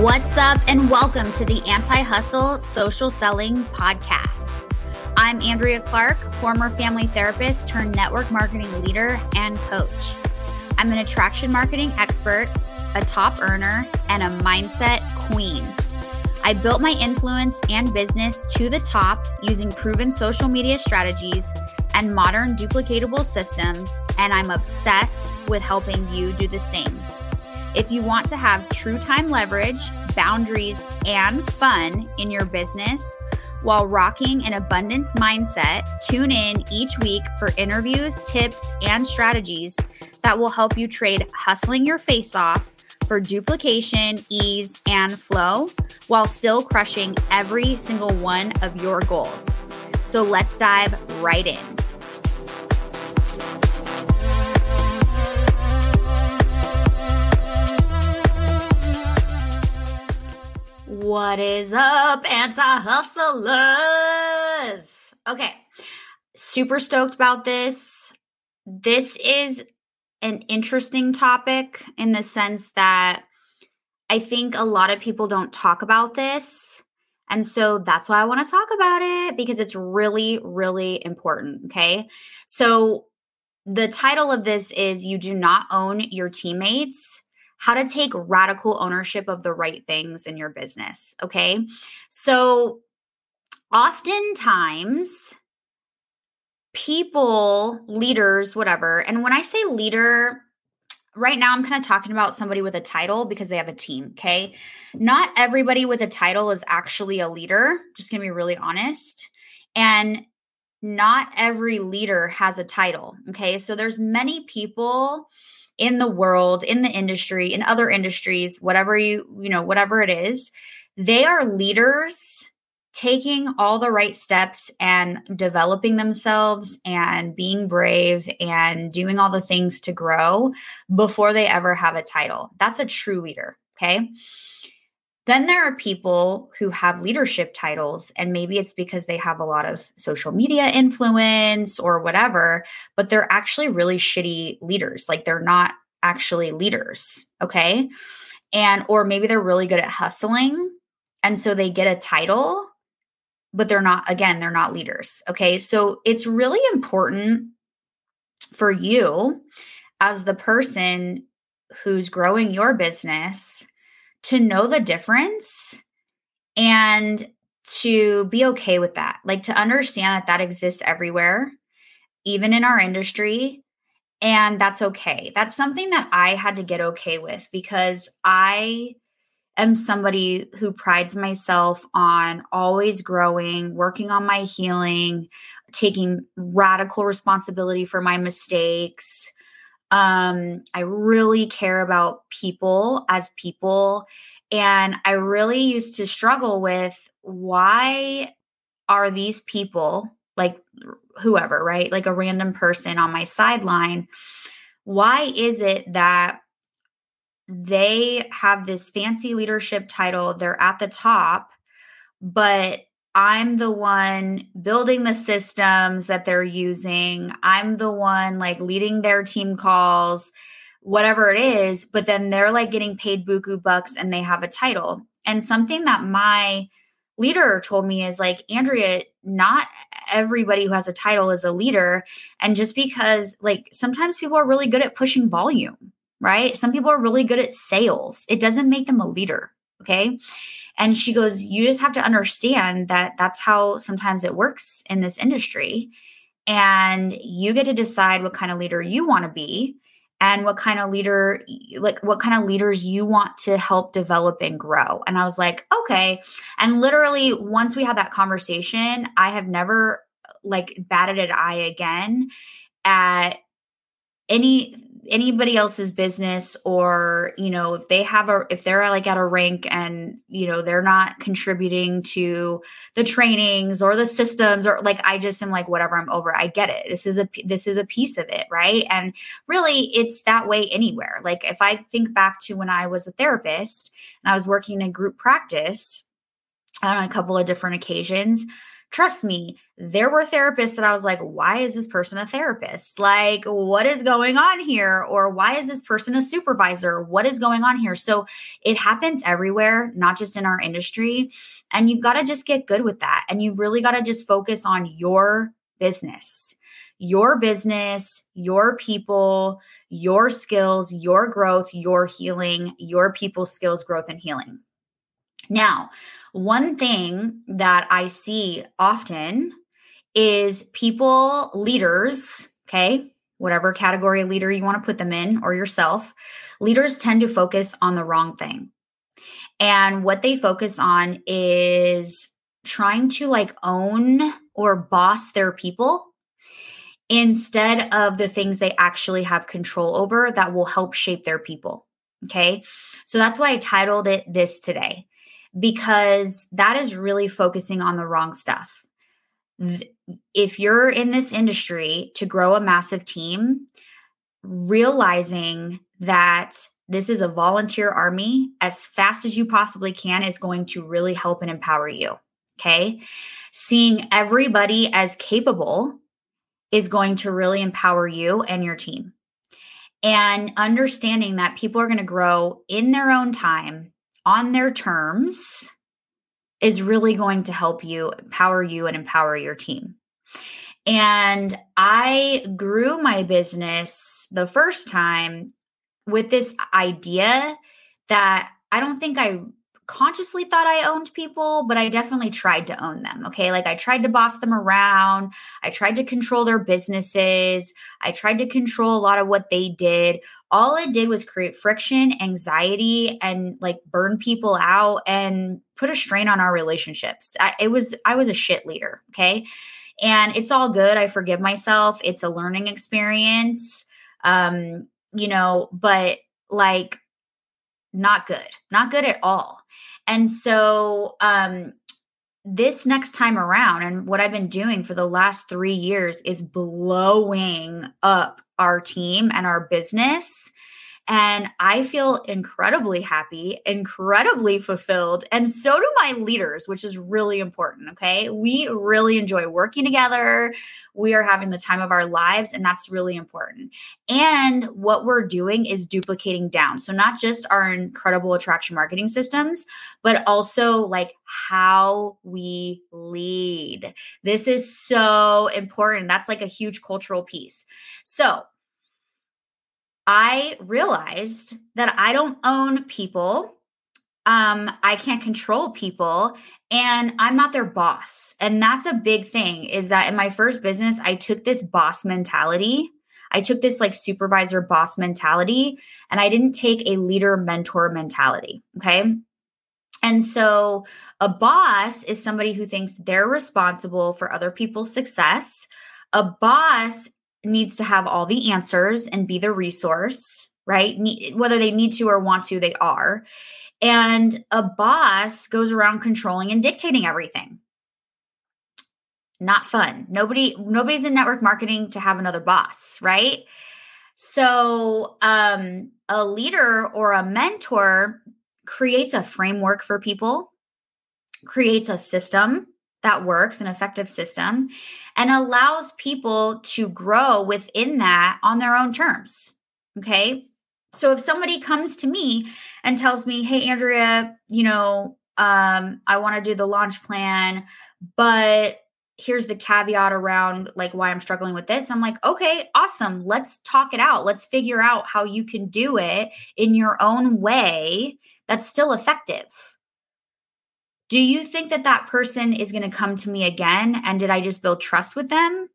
What's up, and welcome to the Anti Hustle Social Selling Podcast. I'm Andrea Clark, former family therapist turned network marketing leader and coach. I'm an attraction marketing expert, a top earner, and a mindset queen. I built my influence and business to the top using proven social media strategies and modern duplicatable systems, and I'm obsessed with helping you do the same. If you want to have true time leverage, boundaries, and fun in your business while rocking an abundance mindset, tune in each week for interviews, tips, and strategies that will help you trade hustling your face off for duplication, ease, and flow while still crushing every single one of your goals. So let's dive right in. What is up, anti hustlers? Okay, super stoked about this. This is an interesting topic in the sense that I think a lot of people don't talk about this. And so that's why I want to talk about it because it's really, really important. Okay. So the title of this is You Do Not Own Your Teammates how to take radical ownership of the right things in your business. Okay. So, oftentimes, people, leaders, whatever, and when I say leader, right now I'm kind of talking about somebody with a title because they have a team. Okay. Not everybody with a title is actually a leader, just gonna be really honest. And not every leader has a title. Okay. So there's many people in the world, in the industry, in other industries, whatever you, you know, whatever it is, they are leaders taking all the right steps and developing themselves and being brave and doing all the things to grow before they ever have a title. That's a true leader. Okay. Then there are people who have leadership titles, and maybe it's because they have a lot of social media influence or whatever, but they're actually really shitty leaders. Like they're not actually leaders. Okay. And, or maybe they're really good at hustling. And so they get a title, but they're not, again, they're not leaders. Okay. So it's really important for you as the person who's growing your business to know the difference and to be okay with that. Like to understand that that exists everywhere, even in our industry. And that's okay. That's something that I had to get okay with because I am somebody who prides myself on always growing, working on my healing, taking radical responsibility for my mistakes, um, I really care about people as people. And I really used to struggle with why are these people, like whoever, right? Like a random person on my sideline, why is it that they have this fancy leadership title? They're at the top, but I'm the one building the systems that they're using. I'm the one like leading their team calls, whatever it is. But then they're like getting paid buku bucks and they have a title. And something that my leader told me is like, Andrea, not everybody who has a title is a leader. And just because like sometimes people are really good at pushing volume, right? Some people are really good at sales, it doesn't make them a leader. Okay. And she goes, You just have to understand that that's how sometimes it works in this industry. And you get to decide what kind of leader you want to be and what kind of leader, like what kind of leaders you want to help develop and grow. And I was like, Okay. And literally, once we had that conversation, I have never like batted an eye again at any anybody else's business or you know if they have a if they're like at a rank and you know they're not contributing to the trainings or the systems or like i just am like whatever i'm over i get it. This is a this is a piece of it right? And really it's that way anywhere. Like if i think back to when i was a therapist and i was working in group practice on a couple of different occasions Trust me, there were therapists that I was like, why is this person a therapist? Like, what is going on here? Or why is this person a supervisor? What is going on here? So it happens everywhere, not just in our industry. And you've got to just get good with that. And you've really got to just focus on your business, your business, your people, your skills, your growth, your healing, your people skills, growth, and healing. Now, one thing that I see often is people, leaders, okay, whatever category leader you want to put them in or yourself, leaders tend to focus on the wrong thing. And what they focus on is trying to like own or boss their people instead of the things they actually have control over that will help shape their people. Okay. So that's why I titled it this today because that is really focusing on the wrong stuff. If you're in this industry to grow a massive team, realizing that this is a volunteer army as fast as you possibly can is going to really help and empower you. Okay. Seeing everybody as capable is going to really empower you and your team. And understanding that people are going to grow in their own time on their terms is really going to help you empower you and empower your team. And I grew my business the first time with this idea that I don't think I consciously thought I owned people, but I definitely tried to own them. Okay. Like I tried to boss them around. I tried to control their businesses. I tried to control a lot of what they did. All it did was create friction, anxiety, and like burn people out and put a strain on our relationships. I, it was, I was a shit leader. Okay. And it's all good. I forgive myself. It's a learning experience. Um, you know, but like, not good, not good at all. And so um this next time around and what I've been doing for the last 3 years is blowing up our team and our business and I feel incredibly happy, incredibly fulfilled. And so do my leaders, which is really important. Okay. We really enjoy working together. We are having the time of our lives, and that's really important. And what we're doing is duplicating down. So, not just our incredible attraction marketing systems, but also like how we lead. This is so important. That's like a huge cultural piece. So, I realized that I don't own people. Um, I can't control people and I'm not their boss. And that's a big thing is that in my first business, I took this boss mentality. I took this like supervisor boss mentality and I didn't take a leader mentor mentality. Okay. And so a boss is somebody who thinks they're responsible for other people's success. A boss needs to have all the answers and be the resource, right? Whether they need to or want to, they are. And a boss goes around controlling and dictating everything. Not fun. Nobody nobody's in network marketing to have another boss, right? So, um a leader or a mentor creates a framework for people, creates a system, that works, an effective system, and allows people to grow within that on their own terms. Okay. So if somebody comes to me and tells me, hey, Andrea, you know, um, I want to do the launch plan, but here's the caveat around like why I'm struggling with this. I'm like, okay, awesome. Let's talk it out. Let's figure out how you can do it in your own way that's still effective do you think that that person is going to come to me again and did i just build trust with them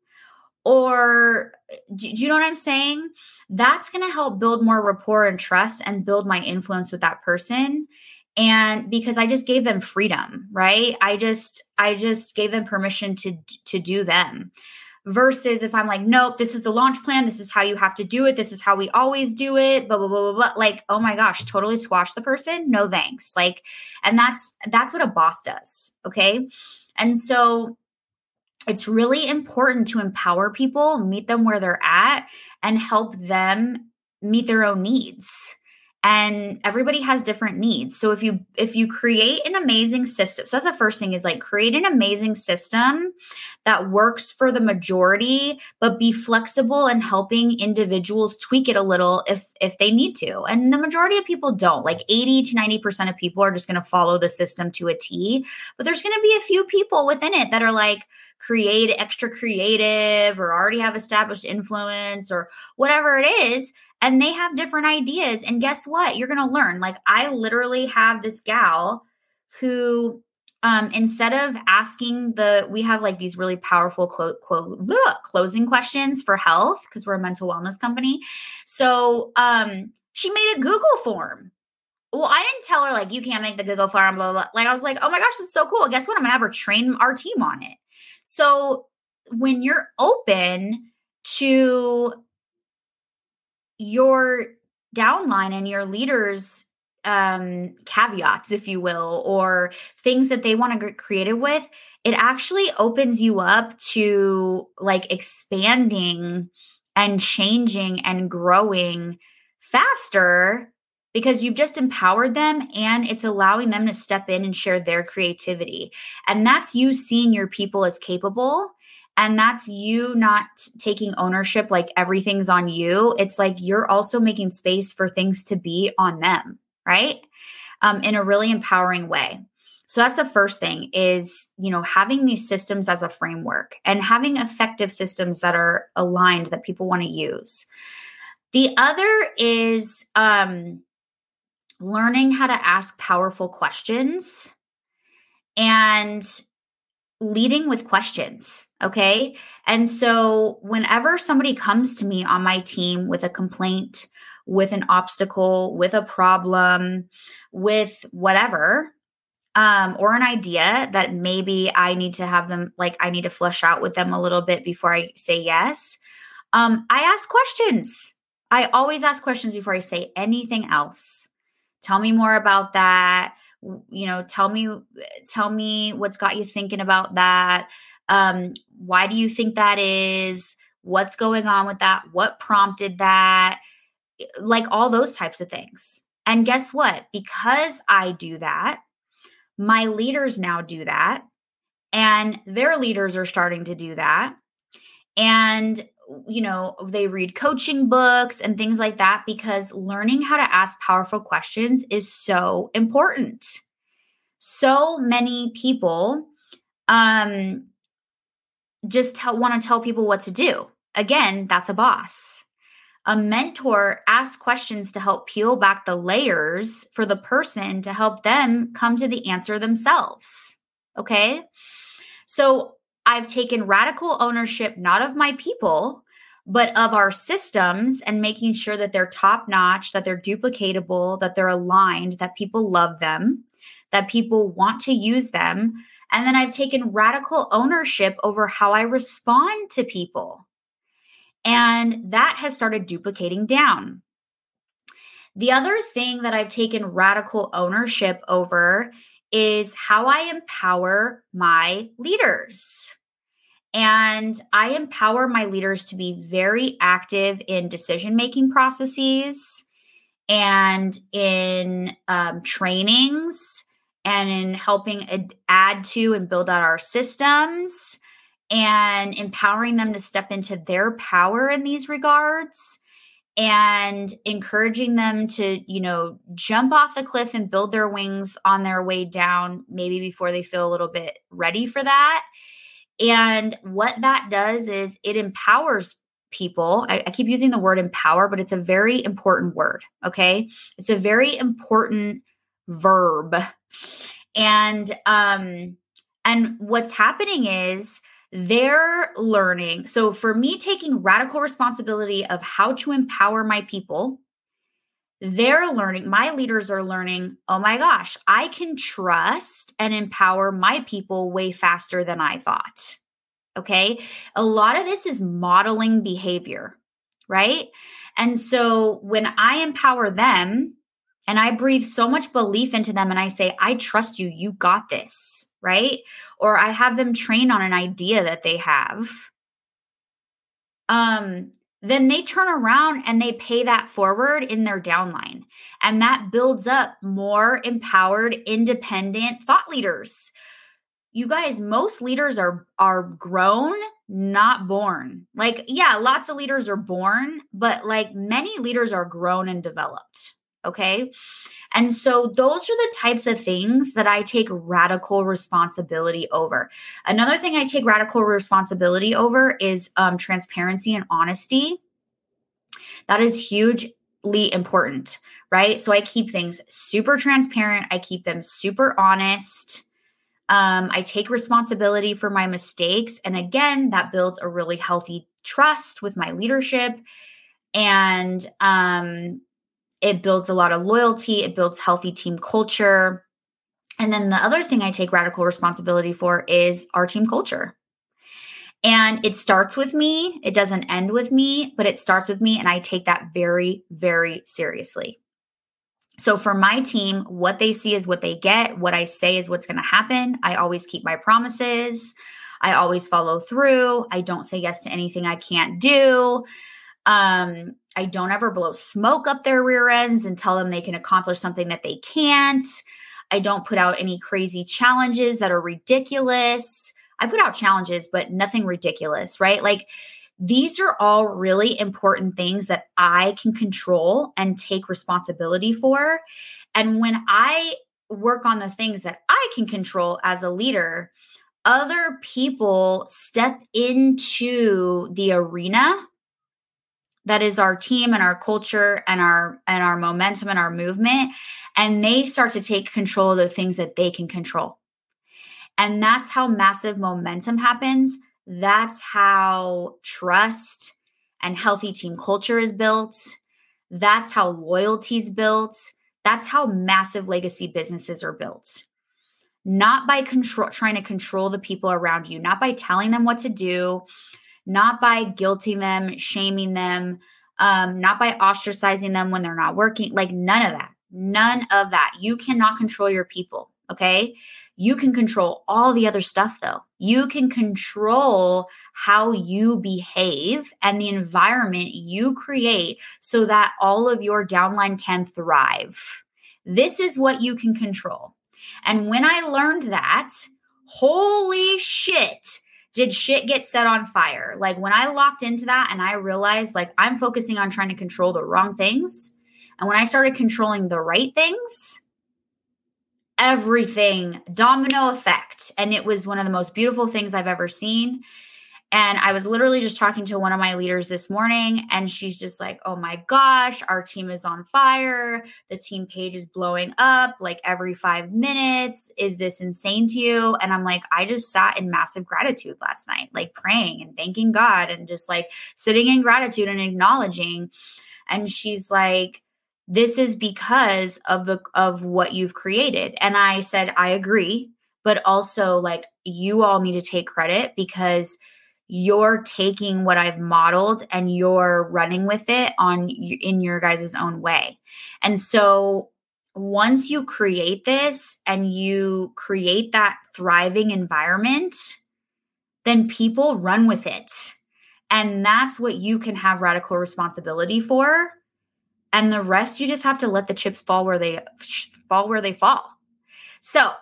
or do, do you know what i'm saying that's going to help build more rapport and trust and build my influence with that person and because i just gave them freedom right i just i just gave them permission to to do them versus if I'm like, nope, this is the launch plan. This is how you have to do it. This is how we always do it. Blah, blah, blah, blah, blah. Like, oh my gosh, totally squash the person. No thanks. Like, and that's, that's what a boss does. Okay. And so it's really important to empower people, meet them where they're at, and help them meet their own needs. and everybody has different needs so if you if you create an amazing system so that's the first thing is like create an amazing system that works for the majority but be flexible in helping individuals tweak it a little if if they need to. And the majority of people don't. Like 80 to 90% of people are just going to follow the system to a T. But there's going to be a few people within it that are like create extra creative or already have established influence or whatever it is and they have different ideas. And guess what? You're going to learn. Like i literally have this gal who um, instead of asking the we have like these really powerful quote quote closing questions for health because we're a mental wellness company so um, she made a google form well, I didn't tell her like you can't make the Google form, blah, blah blah. Like I was like, oh my gosh, this is so cool. Guess what? I'm gonna have her train our team on it. So when you're open to your downline and your leaders um caveats if you will or things that they want to get creative with it actually opens you up to like expanding and changing and growing faster because you've just empowered them and it's allowing them to step in and share their creativity. And that's you seeing your people as capable. And that's you not taking ownership like everything's on you. It's like you're also making space for things to be on them, right? Um, in a really empowering way. So that's the first thing is, you know, having these systems as a framework and having effective systems that are aligned that people want to use. The other is um learning how to ask powerful questions and leading with questions. Okay. And so, whenever somebody comes to me on my team with a complaint, with an obstacle, with a problem, with whatever, um, or an idea that maybe I need to have them, like, I need to flush out with them a little bit before I say yes, um, I ask questions. I always ask questions before I say anything else. Tell me more about that. You know tell me tell me what's got you thinking about that. Um why do you think that is? What's going on with that? What prompted that like all those types of things and guess what because i do that my leaders now do that and their leaders are starting to do that and you know, they read coaching books and things like that because learning how to ask powerful questions is so important. So many people um just want to tell people what to do. Again, that's a boss. A mentor asks questions to help peel back the layers for the person to help them come to the answer themselves. Okay? So I've taken radical ownership, not of my people, but of our systems and making sure that they're top notch, that they're duplicatable, that they're aligned, that people love them, that people want to use them. And then I've taken radical ownership over how I respond to people. And that has started duplicating down. The other thing that I've taken radical ownership over is how I empower my leaders. And I empower my leaders to be very active in decision making processes and in um, trainings and in helping ad- add to and build out our systems and empowering them to step into their power in these regards and encouraging them to, you know, jump off the cliff and build their wings on their way down, maybe before they feel a little bit ready for that. And what that does is it empowers people. I, I, keep using the word empower, but it's a very important word. Okay. It's a very important verb. And, um, and what's happening is they're learning. So, for me, taking radical responsibility of how to empower my people, they're learning, my leaders are learning, oh my gosh, I can trust and empower my people way faster than I thought. Okay. A lot of this is modeling behavior, right? And so when I empower them and I breathe so much belief into them and I say, I trust you, you got this, right? Or I have them train on an idea that they have. Um, then they turn around and they pay that forward in their downline. And that builds up more empowered, independent thought leaders. You guys, most leaders are are grown, not born. Like, yeah, lots of leaders are born, but like many leaders are grown and developed. Okay. And so those are the types of things that I take radical responsibility over. Another thing I take radical responsibility over is um, transparency and honesty. That is hugely important, right? So I keep things super transparent, I keep them super honest. Um, I take responsibility for my mistakes. And again, that builds a really healthy trust with my leadership. And um, it builds a lot of loyalty, it builds healthy team culture. And then the other thing I take radical responsibility for is our team culture. And it starts with me. It doesn't end with me, but it starts with me. And I take that very, very seriously. So for my team, what they see is what they get. What I say is what's going to happen. I always keep my promises. I always follow through. I don't say yes to anything I can't do. Um, I don't ever blow smoke up their rear ends and tell them they can accomplish something that they can't. I don't put out any crazy challenges that are ridiculous. I put out challenges, but nothing ridiculous, right? Like these are all really important things that I can control and take responsibility for. And when I work on the things that I can control as a leader, other people step into the arena that is our team and our culture and our and our momentum and our movement. And they start to take control of the things that they can control. And that's how massive momentum happens. That's how trust and healthy team culture is built. That's how loyalty is built. That's how massive legacy businesses are built. Not by control trying to control the people around you not by telling them what to do not by guilting them, shaming them, um, not by ostracizing them when they're not working. Like none of that. None of that. You cannot control your people. Okay. You can control all the other stuff though. You can control how you behave and the environment you create so that all of your downline can thrive. This is what you can control. And when I learned that, holy shit, did shit get set on fire? Like when I locked into that and I realized like I'm focusing on trying to control the wrong things. And when I started controlling the right things, everything domino effect. And it was one of the most beautiful things I've ever seen. And I was literally just talking to one of my leaders this morning, and she's just like, Oh my gosh, our team is on fire. The team page is blowing up like every five minutes. Is this insane to you? And I'm like, I just sat in massive gratitude last night, like praying and thanking God and just like sitting in gratitude and acknowledging. And she's like, this is because of the of what you've created and i said i agree but also like you all need to take credit because you're taking what I've modeled and you're running with it on in your guys' own way. And so once you create this and you create that thriving environment, then people run with it. And that's what you can have radical responsibility for. And the rest you just have to let the chips fall where they fall where they fall. So,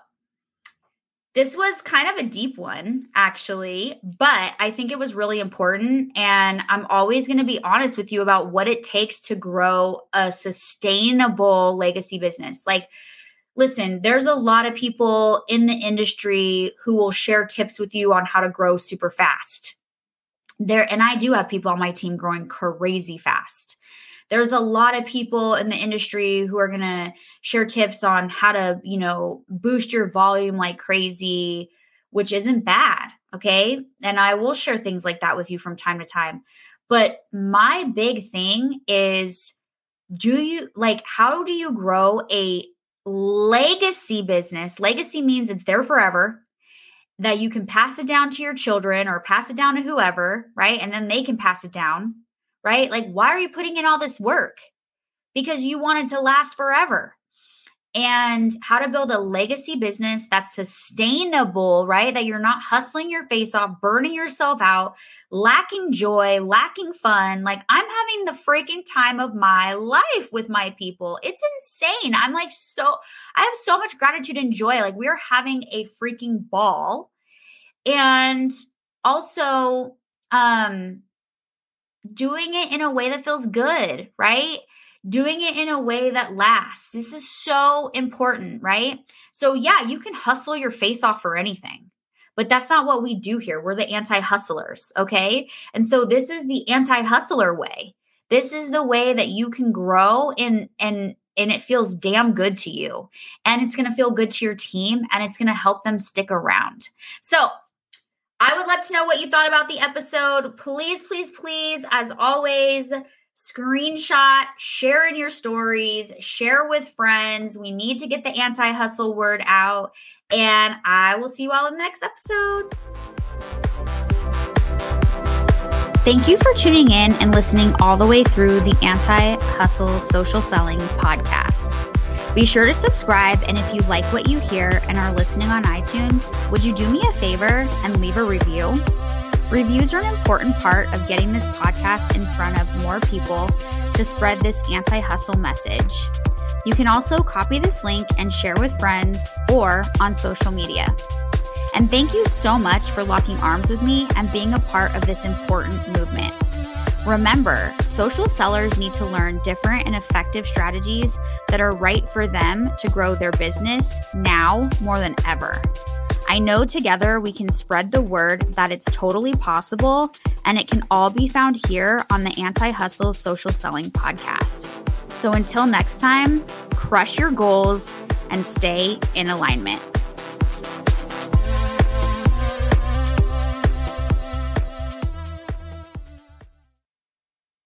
this was kind of a deep one, actually, but I think it was really important. And I'm always going to be honest with you about what it takes to grow a sustainable legacy business. Like, listen, there's a lot of people in the industry who will share tips with you on how to grow super fast. There, and I do have people on my team growing crazy fast there's a lot of people in the industry who are going to share tips on how to, you know, boost your volume like crazy, which isn't bad. Okay. And I will share things like that with you from time to time. But my big thing is do you like, how do you grow a legacy business? Legacy means it's there forever that you can pass it down to your children or pass it down to whoever, right? And then they can pass it down right? Like, why are you putting in all this work? Because you want it to last forever. and how to build a legacy business that's sustainable, right? That you're not hustling your face off, burning yourself out, lacking joy, lacking fun. Like I'm having the freaking time of my life with my people. It's insane. I'm like so I have so much gratitude and joy. Like we're having a freaking ball. And also um doing it in a way that feels good, right? doing it in a way that lasts. This is so important, right? So, yeah, you can hustle your face off for anything, but that's not what we do here. We're the anti hustlers, okay? And so, this is the anti hustler way. This is the way that you can grow and, and, and it feels damn good to you. And it's going to feel good to your team and it's going to help them stick around. So, I would love to know what you thought about the episode. Please, please, please, as always, screenshot, share in your stories, share with friends. We need to get the anti hustle word out. And I will see you all in the next episode. Thank you for tuning in and listening all the way through the Anti Hustle Social Selling podcast. Be sure to subscribe, and if you like what you hear and are listening on iTunes, would you do me a favor and leave a review? Reviews are an important part of getting this podcast in front of more people to spread this anti hustle message. You can also copy this link and share with friends or on social media. And thank you so much for locking arms with me and being a part of this important movement. Remember, social sellers need to learn different and effective strategies that are right for them to grow their business now more than ever. I know together we can spread the word that it's totally possible, and it can all be found here on the Anti Hustle Social Selling Podcast. So until next time, crush your goals and stay in alignment.